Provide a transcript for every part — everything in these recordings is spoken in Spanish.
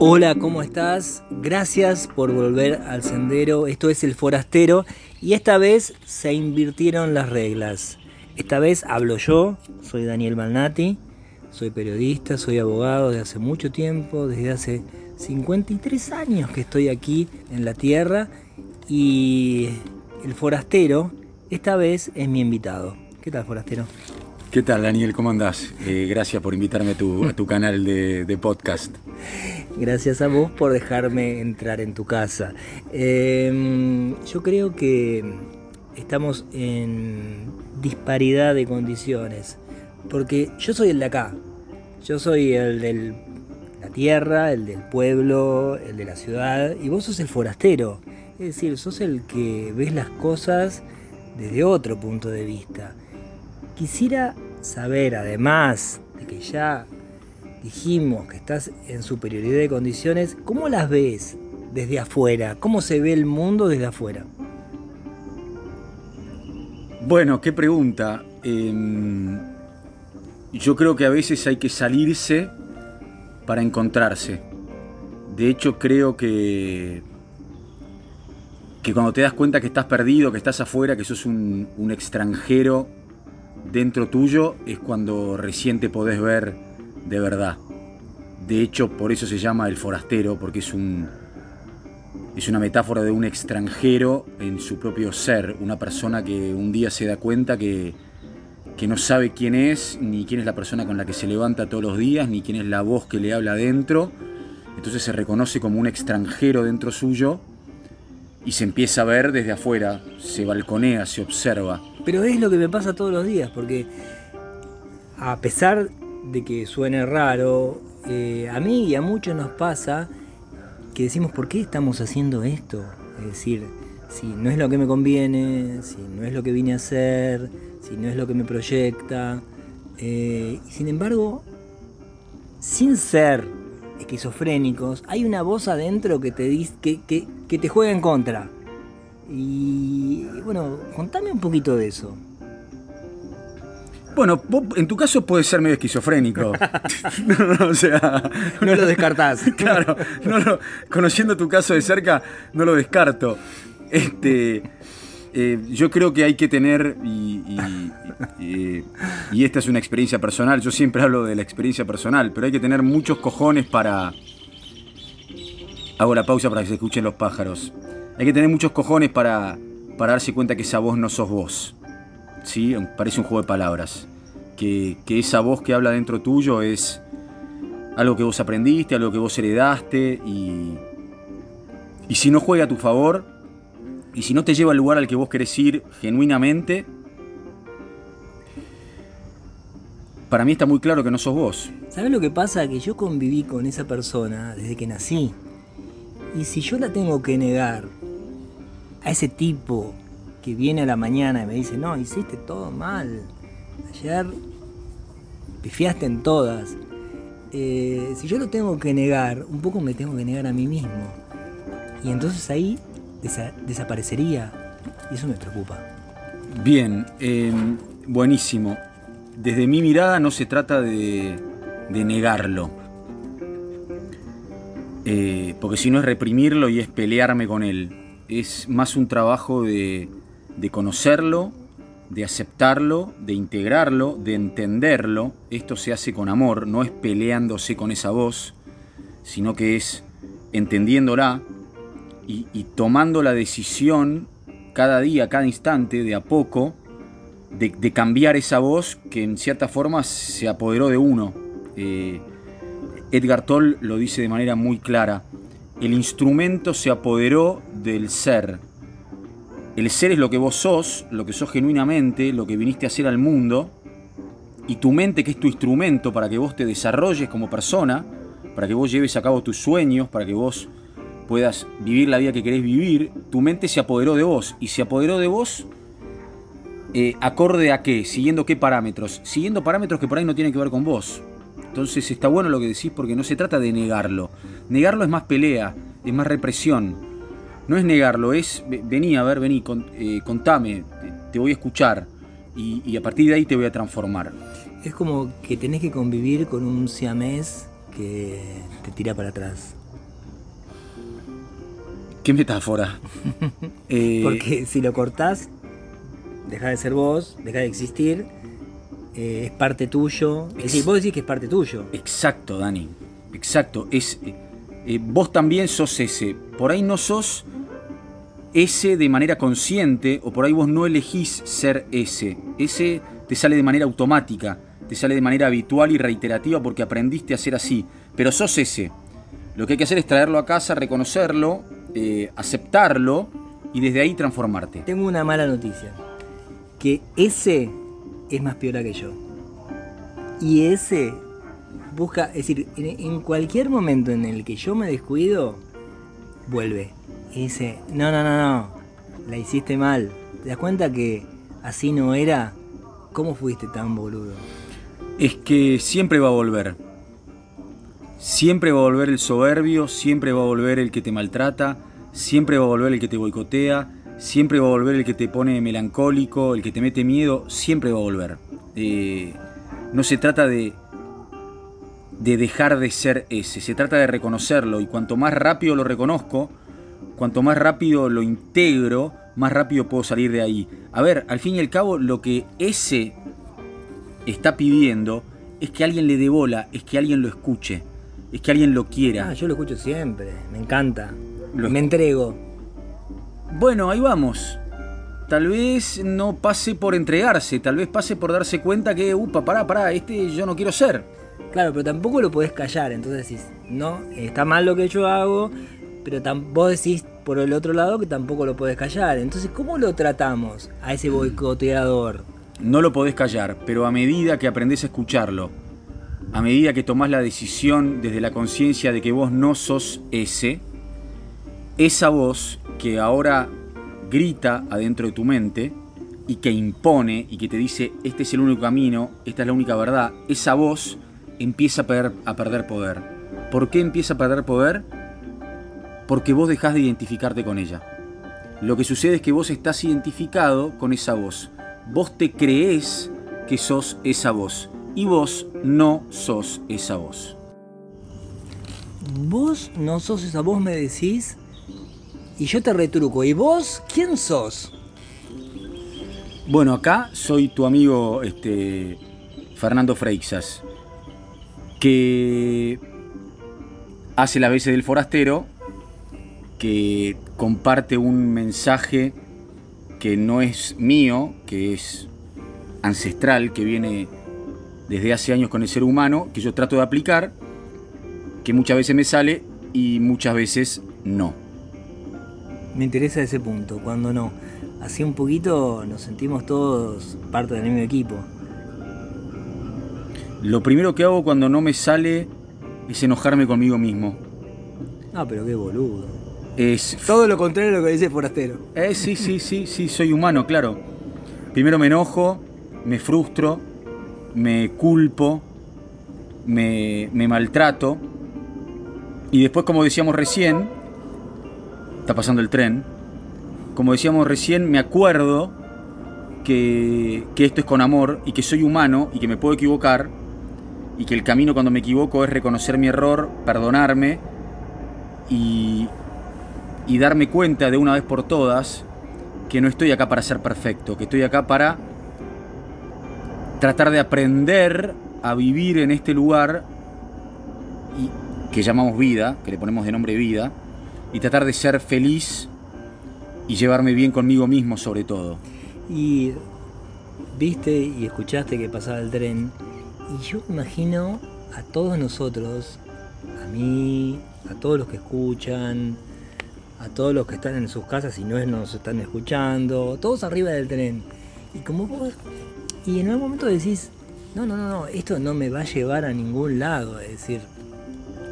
Hola, ¿cómo estás? Gracias por volver al sendero. Esto es El Forastero y esta vez se invirtieron las reglas. Esta vez hablo yo, soy Daniel Malnati, soy periodista, soy abogado de hace mucho tiempo, desde hace 53 años que estoy aquí en la Tierra y el Forastero esta vez es mi invitado. ¿Qué tal, Forastero? ¿Qué tal, Daniel? ¿Cómo andás? Eh, gracias por invitarme a tu, canal de, podcast. Gracias a vos por dejarme entrar en tu casa. Em, yo creo que estamos en disparidad de condiciones, porque yo soy el de acá, yo soy el de la tierra, el del pueblo, el de la ciudad, y vos sos el forastero, es decir, sos el que ves las cosas desde otro punto de vista. Quisiera saber, además de que ya dijimos que estás en superioridad de condiciones, ¿cómo las ves desde afuera? ¿Cómo se ve el mundo desde afuera? Bueno, qué pregunta. Em, yo creo que a veces hay que salirse para encontrarse. De hecho, creo que, que cuando te das cuenta que estás perdido, que estás afuera, que sos un, un extranjero dentro tuyo es cuando recién te podés ver de verdad. De hecho, por eso se llama el forastero, porque es un es una metáfora de un extranjero en su propio ser, una persona que un día se da cuenta que, que no sabe quién es, ni quién es la persona con la que se levanta todos los días, ni quién es la voz que le habla adentro. Entonces se reconoce como un extranjero dentro suyo y se empieza a ver desde afuera, se balconea, se observa. Pero es lo que me pasa todos los días, porque a pesar de que suene raro, eh, a mí y a muchos nos pasa que decimos, ¿por qué estamos haciendo esto? Es decir, si no es lo que me conviene, si no es lo que vine a hacer, si no es lo que me proyecta. Eh, sin embargo, sin ser esquizofrénicos, hay una voz adentro que te, dice, que, que te juega en contra. Y bueno, contame un poquito de eso. Bueno, en tu caso puede ser medio esquizofrénico. no, o sea, no lo descartás. claro, conociendo tu caso de cerca, no lo descarto. Este, eh, yo creo que hay que tener, y, y, esta es una experiencia personal, yo siempre hablo de la experiencia personal, pero hay que tener muchos cojones para... Hago la pausa para que se escuchen los pájaros. Hay que tener muchos cojones para, para darse cuenta que esa voz no sos vos. ¿Sí? Parece un juego de palabras. Que, esa voz que habla dentro tuyo es algo que vos aprendiste, algo que vos heredaste y, y si no juega a tu favor y si no te lleva al lugar al que vos querés ir genuinamente, para mí está muy claro que no sos vos. ¿Sabes lo que pasa? Que yo conviví con esa persona desde que nací. Y si yo la tengo que negar a ese tipo que viene a la mañana y me dice, no, hiciste todo mal, ayer pifiaste en todas, eh, si yo lo tengo que negar, un poco me tengo que negar a mí mismo. Y entonces ahí desaparecería. Y eso me preocupa. Bien, em, buenísimo. Desde mi mirada no se trata de, negarlo. Eh, porque si no es reprimirlo y es pelearme con él es más un trabajo de, conocerlo, de aceptarlo, de integrarlo, de entenderlo. Esto se hace con amor, no es peleándose con esa voz, sino que es entendiéndola y, tomando la decisión cada día, cada instante, de a poco, de, cambiar esa voz que en cierta forma se apoderó de uno. Eh, Edgar Toll lo dice de manera muy clara el instrumento se apoderó del ser. El ser es lo que vos sos, lo que sos genuinamente, lo que viniste a hacer al mundo, y tu mente, que es tu instrumento para que vos te desarrolles como persona, para que vos lleves a cabo tus sueños, para que vos puedas vivir la vida que querés vivir, tu mente se apoderó de vos, y se apoderó de vos eh, acorde a qué, siguiendo qué parámetros, siguiendo parámetros que por ahí no tienen que ver con vos. Entonces está bueno lo que decís porque no se trata de negarlo. Negarlo es más pelea, es más represión. No es negarlo, es vení, a ver, vení, eh, contame, te, voy a escuchar y, a partir de ahí te voy a transformar. Es como que tenés que convivir con un siamés que te tira para atrás. ¿Qué metáfora? Eh, Porque si lo cortás, deja de ser vos, deja de existir, eh, es parte tuyo. Es decir, vos decís que es parte tuyo. Exacto, Dani. Exacto. Es, eh, vos también sos ese. Por ahí no sos ese de manera consciente, o por ahí vos no elegís ser ese. Ese te sale de manera automática, te sale de manera habitual y reiterativa porque aprendiste a ser así. Pero sos ese. Lo que hay que hacer es traerlo a casa, reconocerlo, eh, aceptarlo y desde ahí transformarte. Tengo una mala noticia. Que ese es más piola que yo. Y ese busca, es decir, en, cualquier momento en el que yo me descuido, vuelve. Y dice, no, no, no, no, la hiciste mal. ¿Te das cuenta que así no era? ¿Cómo fuiste tan boludo? Es que siempre va a volver. Siempre va a volver el soberbio, siempre va a volver el que te maltrata, siempre va a volver el que te boicotea, siempre va a volver el que te pone melancólico, el que te mete miedo, siempre va a volver. Eh, no se trata de, de dejar de ser ese, se trata de reconocerlo y cuanto más rápido lo reconozco, cuanto más rápido lo integro, más rápido puedo salir de ahí. A ver, al fin y al cabo, lo que ese está pidiendo es que alguien le dé bola, es que alguien lo escuche es que alguien lo quiera. Ah, yo lo escucho siempre, me encanta. Me entrego. Bueno, ahí vamos. Tal vez no pase por entregarse, tal vez pase por darse cuenta que, upa, pará, pará, este yo no quiero ser. Claro, pero tampoco lo podés callar, entonces decís, no, está mal lo que yo hago, pero vos decís por el otro lado que tampoco lo podés callar. Entonces, ¿cómo lo tratamos a ese boicoteador? No lo podés callar, pero a medida que aprendés a escucharlo, a medida que tomás la decisión desde la conciencia de que vos no sos ese, esa voz que ahora grita adentro de tu mente y que impone y que te dice, este es el único camino, esta es la única verdad, esa voz empieza a perder, a perder poder. ¿Por qué empieza a perder poder? Porque vos dejás de identificarte con ella. Lo que sucede es que vos estás identificado con esa voz. Vos te creés que sos esa voz y vos no sos esa voz. Vos no sos esa voz, me decís, y yo te retruco. ¿Y vos quién sos? Bueno, acá soy tu amigo este, Fernando Freixas, que hace la veces del forastero, que comparte un mensaje que no es mío, que es ancestral, que viene desde hace años con el ser humano que yo trato de aplicar, que muchas veces me sale y muchas veces no. Me interesa ese punto, cuando no. Así un poquito nos sentimos todos parte del mismo equipo. Lo primero que hago cuando no me sale es enojarme conmigo mismo. Ah, pero qué boludo. Es todo lo contrario de lo que dice Forastero. Eh, sí, sí, sí, sí, soy humano, claro. Primero me enojo, me frustro, me culpo, me, maltrato. Y después, como decíamos recién, está pasando el tren, como decíamos recién, me acuerdo que, que, esto es con amor y que soy humano y que me puedo equivocar y que el camino cuando me equivoco es reconocer mi error, perdonarme y, y darme cuenta de una vez por todas que no estoy acá para ser perfecto, que estoy acá para tratar de aprender a vivir en este lugar y, que llamamos vida, que le ponemos de nombre vida, y tratar de ser feliz y llevarme bien conmigo mismo sobre todo. Y viste y escuchaste que pasaba el tren, y yo imagino a todos nosotros, a mí, a todos los que escuchan, a todos los que están en sus casas y no nos están escuchando, todos arriba del tren. Y como vos y en algún momento decís, no, no, no, no, esto no me va a llevar a ningún lado. Es decir,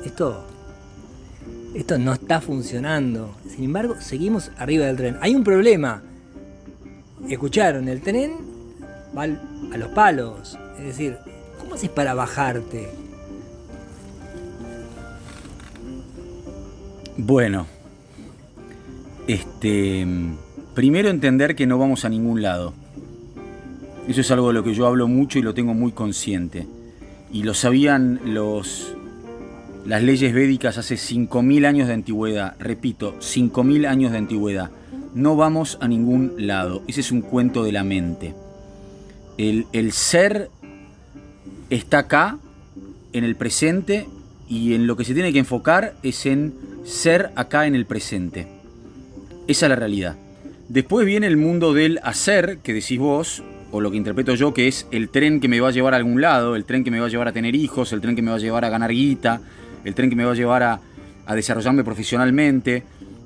esto, esto no está funcionando. Sin embargo, seguimos arriba del tren. Hay un problema. Escucharon, el tren va a los palos. Es decir, ¿cómo haces para bajarte? Bueno, este, primero entender que no vamos a ningún lado. Eso es algo de lo que yo hablo mucho y lo tengo muy consciente. Y lo sabían los, las leyes védicas hace 5.000 años de antigüedad, repito, 5.000 años de antigüedad. No vamos a ningún lado, ese es un cuento de la mente. El, el ser está acá, en el presente, y en lo que se tiene que enfocar es en ser acá en el presente. Esa es la realidad. Después viene el mundo del hacer, que decís vos, o lo que interpreto yo, que es el tren que me va a llevar a algún lado, el tren que me va a llevar a tener hijos, el tren que me va a llevar a ganar guita, el tren que me va a llevar a, desarrollarme profesionalmente,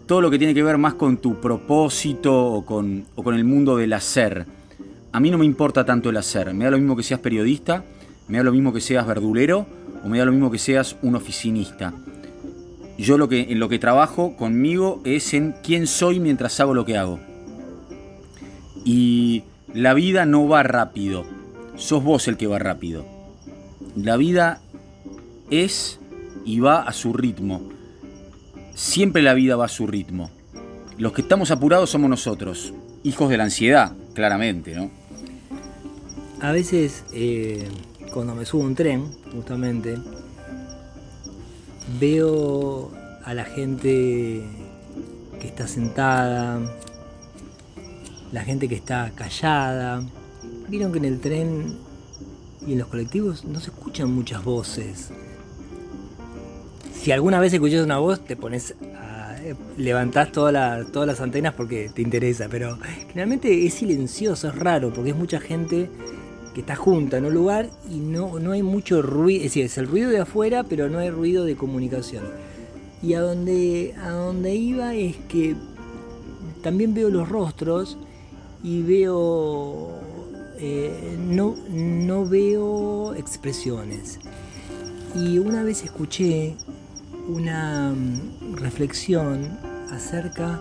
todo lo que tiene que ver más con tu propósito o con, o con el mundo del hacer. A mí no me importa tanto el hacer, me da lo mismo que seas periodista, me da lo mismo que seas verdulero o me da lo mismo que seas un oficinista. Yo lo que, en lo que trabajo conmigo es en quién soy mientras hago lo que hago. Y la vida no va rápido, sos vos el que va rápido. La vida es y va a su ritmo. Siempre la vida va a su ritmo. Los que estamos apurados somos nosotros, hijos de la ansiedad, claramente, ¿no? A veces, eh, cuando me subo a un tren, justamente, veo a la gente que está sentada, la gente que está callada. Vieron que en el tren y en los colectivos no se escuchan muchas voces. Si alguna vez escuchas una voz, te pones a, levantás todas todas las antenas porque te interesa, pero generalmente es silencioso, es raro, porque es mucha gente que está junta en un lugar y no, no hay mucho ruido, es decir, es el ruido de afuera, pero no hay ruido de comunicación. Y a donde, a iba es que también veo los rostros y veo, eh, no, no veo expresiones. Y una vez escuché una mm, reflexión acerca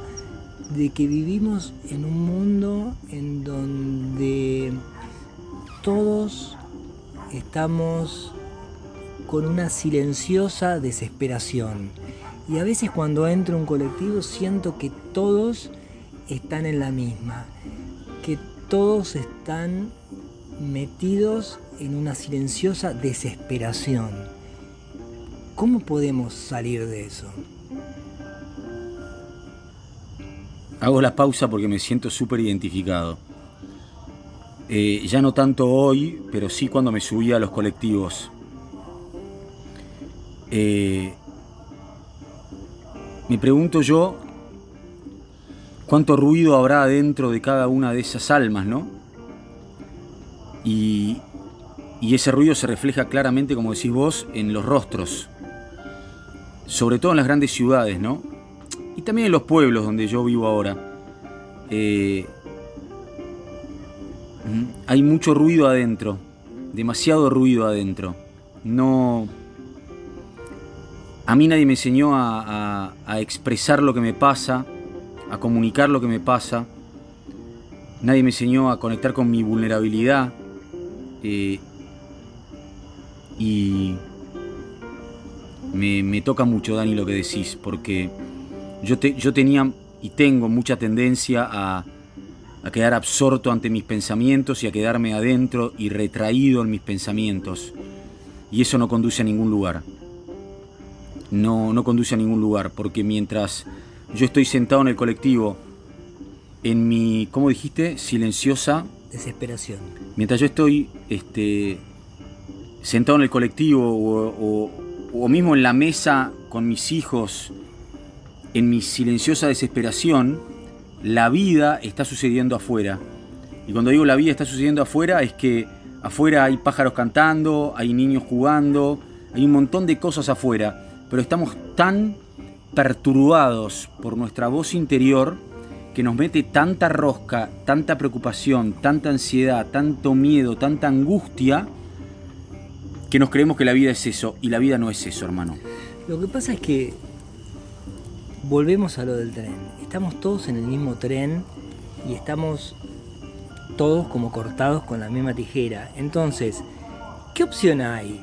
de que vivimos en un mundo en donde todos estamos con una silenciosa desesperación. Y a veces cuando entro a un colectivo siento que todos están en la misma, que todos están metidos en una silenciosa desesperación. ¿Cómo podemos salir de eso? Hago la pausa porque me siento súper identificado. Eh, ya no tanto hoy, pero sí cuando me subía a los colectivos. Eh, me pregunto yo cuánto ruido habrá dentro de cada una de esas almas, ¿no? Y, y ese ruido se refleja claramente, como decís vos, en los rostros, sobre todo en las grandes ciudades, ¿no? Y también en los pueblos donde yo vivo ahora. Eh, hay mucho ruido adentro, demasiado ruido adentro. No. A mí nadie me enseñó a, expresar lo que me pasa, a comunicar lo que me pasa. Nadie me enseñó a conectar con mi vulnerabilidad. Eh, y me, toca mucho, Dani, lo que decís, porque yo, yo tenía y tengo mucha tendencia a, a quedar absorto ante mis pensamientos y a quedarme adentro y retraído en mis pensamientos. Y eso no conduce a ningún lugar. No, no conduce a ningún lugar, porque mientras yo estoy sentado en el colectivo, en mi, ¿cómo dijiste? Silenciosa. Desesperación. Mientras yo estoy este, sentado en el colectivo o, o mismo en la mesa con mis hijos, en mi silenciosa desesperación, la vida está sucediendo afuera. Y cuando digo la vida está sucediendo afuera es que afuera hay pájaros cantando, hay niños jugando, hay un montón de cosas afuera, pero estamos tan perturbados por nuestra voz interior que nos mete tanta rosca, tanta preocupación, tanta ansiedad, tanto miedo, tanta angustia, que nos creemos que la vida es eso, y la vida no es eso, hermano. Lo que pasa es que volvemos a lo del tren estamos todos en el mismo tren y estamos todos como cortados con la misma tijera. Entonces, ¿qué opción hay?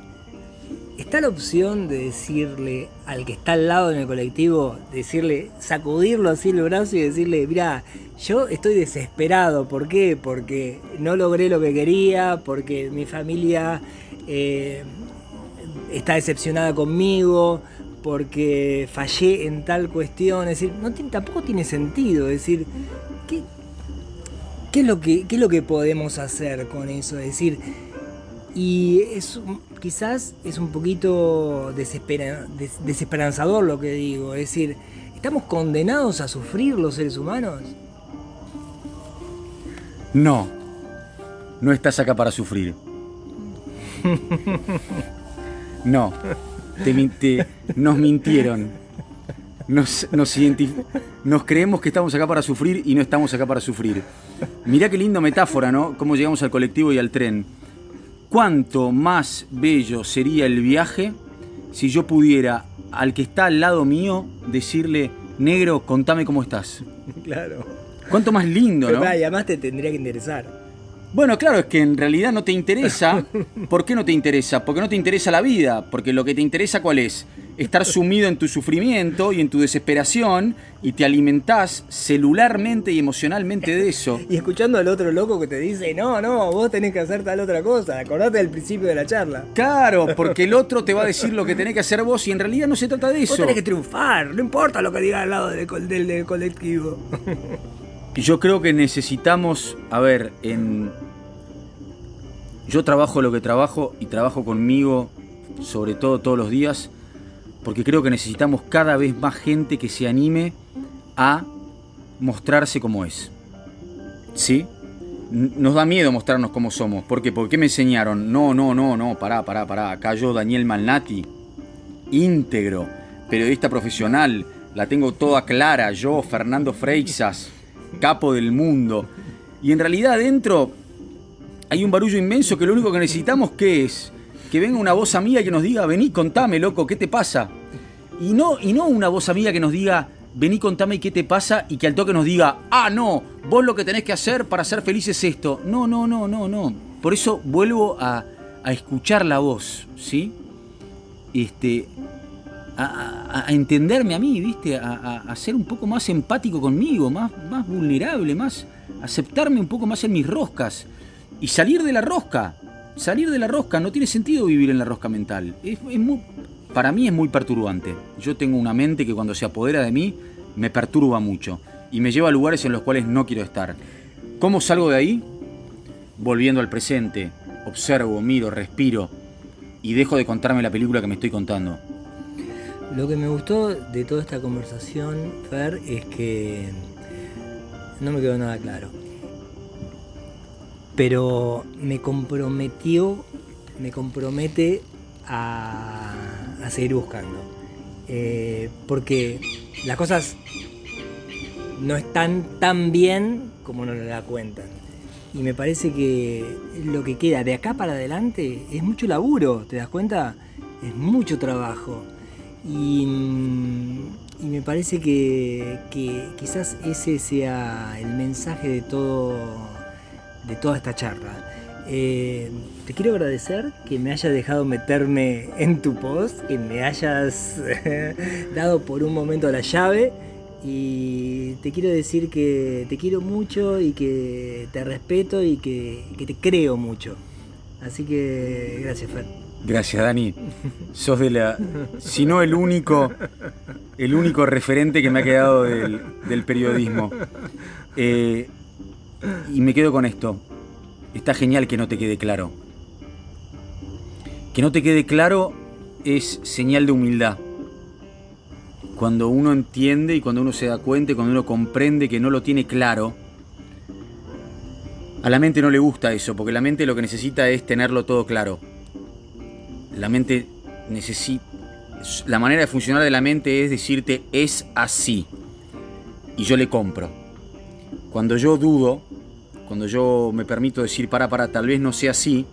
¿Está la opción de decirle al que está al lado en el colectivo, decirle, sacudirlo así el brazo y decirle, mira, yo estoy desesperado, ¿por qué? Porque no logré lo que quería, porque mi familia eh, está decepcionada conmigo, porque fallé en tal cuestión. Es decir, no tampoco tiene sentido. Es decir, ¿qué, qué, es lo que, ¿qué es lo que podemos hacer con eso? Es decir, y es, quizás es un poquito desesperanzador lo que digo. Es decir, ¿estamos condenados a sufrir los seres humanos? No, no estás acá para sufrir. No, te, nos mintieron. Nos, nos, nos creemos que estamos acá para sufrir y no estamos acá para sufrir. Mirá qué linda metáfora, ¿no? Cómo llegamos al colectivo y al tren. ¿Cuánto más bello sería el viaje si yo pudiera al que está al lado mío decirle, negro, contame cómo estás? Claro. ¿Cuánto más lindo, no? Y además te tendría que interesar. Bueno, claro, es que en realidad no te interesa. ¿Por qué no te interesa? Porque no te interesa la vida. Porque lo que te interesa, ¿cuál es? Estar sumido en tu sufrimiento y en tu desesperación y te alimentás celularmente y emocionalmente de eso. Y escuchando al otro loco que te dice, no, no, vos tenés que hacer tal otra cosa. Acordate del principio de la charla. Claro, porque el otro te va a decir lo que tenés que hacer vos y en realidad no se trata de eso. Vos tenés que triunfar, no importa lo que diga al lado del, del colectivo. Yo creo que necesitamos, a ver, en... Yo trabajo lo que trabajo y trabajo conmigo, sobre todo todos los días, porque creo que necesitamos cada vez más gente que se anime a mostrarse como es. ¿Sí? Nos da miedo mostrarnos como somos. ¿Por qué? Porque me enseñaron, no, no, no, no, pará, pará, pará. Acá yo, Daniel Malnati, íntegro, periodista profesional, la tengo toda clara. Yo, Fernando Freixas, capo del mundo. Y en realidad adentro hay un barullo inmenso que lo único que necesitamos que es que venga una voz amiga que nos diga, vení, contame, loco, ¿qué te pasa? Y no, y no una voz amiga que nos diga, vení, contame qué te pasa y que al toque nos diga, ah, no, vos lo que tenés que hacer para ser feliz es esto. No, no, no, no, no. Por eso vuelvo a, a escuchar la voz, ¿sí? Este, a, entenderme a mí, ¿viste? A, ser un poco más empático conmigo, más, más vulnerable, más aceptarme un poco más en mis roscas y salir de la rosca. Salir de la rosca, no tiene sentido vivir en la rosca mental. Para mí es muy perturbante. Yo tengo una mente que cuando se apodera de mí me perturba mucho y me lleva a lugares en los cuales no quiero estar. ¿Cómo salgo de ahí? Volviendo al presente, observo, miro, respiro y dejo de contarme la película que me estoy contando. Lo que me gustó de toda esta conversación, Fer, es que no me quedó nada claro. Pero me comprometió, me compromete a, seguir buscando. Eh, porque las cosas no están tan bien como nos la cuentan. Y me parece que lo que queda de acá para adelante es mucho laburo, ¿te das cuenta? Es mucho trabajo. Y, me parece que, quizás ese sea el mensaje de todo de toda esta charla. Eh, te quiero agradecer que me hayas dejado meterme en tu post, que me hayas dado por un momento la llave y te quiero decir que te quiero mucho y que te respeto y que, que te creo mucho. Así que gracias, Fer. Gracias, Dani. Sos de la. Si no el único. El único referente que me ha quedado del, periodismo. Eh, y me quedo con esto. Está genial que no te quede claro. Que no te quede claro es señal de humildad. Cuando uno entiende y cuando uno se da cuenta y cuando uno comprende que no lo tiene claro, a la mente no le gusta eso, porque la mente lo que necesita es tenerlo todo claro. La mente necesita... La manera de funcionar de la mente es decirte es así. Y yo le compro. Cuando yo dudo, cuando yo me permito decir para, para, tal vez no sea así,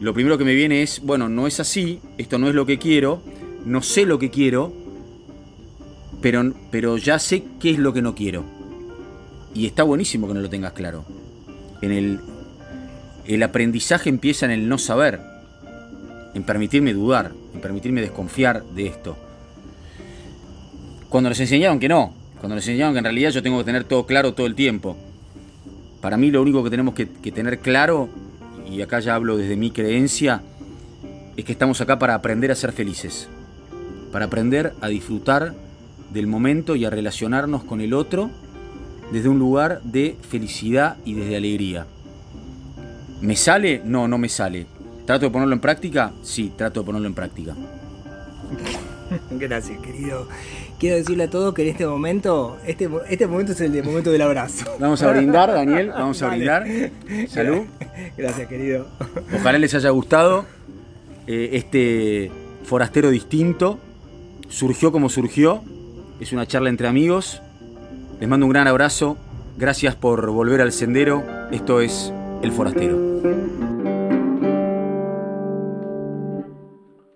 lo primero que me viene es, bueno, no es así, esto no es lo que quiero, no sé lo que quiero, pero, pero ya sé qué es lo que no quiero. Y está buenísimo que no lo tengas claro. En el, el aprendizaje empieza en el no saber en permitirme dudar, en permitirme desconfiar de esto. Cuando nos enseñaron que no, cuando nos enseñaron que en realidad yo tengo que tener todo claro todo el tiempo. Para mí lo único que tenemos que, tener claro, y acá ya hablo desde mi creencia, es que estamos acá para aprender a ser felices, para aprender a disfrutar del momento y a relacionarnos con el otro desde un lugar de felicidad y desde alegría. ¿Me sale? No, no me sale. ¿Trato de ponerlo en práctica? Sí, trato de ponerlo en práctica. Gracias, querido. Quiero decirle a todos que en este momento, este, este momento es el momento del abrazo. Vamos a brindar, Daniel, vamos a brindar. Salud. Gracias, querido. Ojalá les haya gustado eh, este forastero distinto. Surgió como surgió. Es una charla entre amigos. Les mando un gran abrazo. Gracias por volver al sendero. Esto es El Forastero.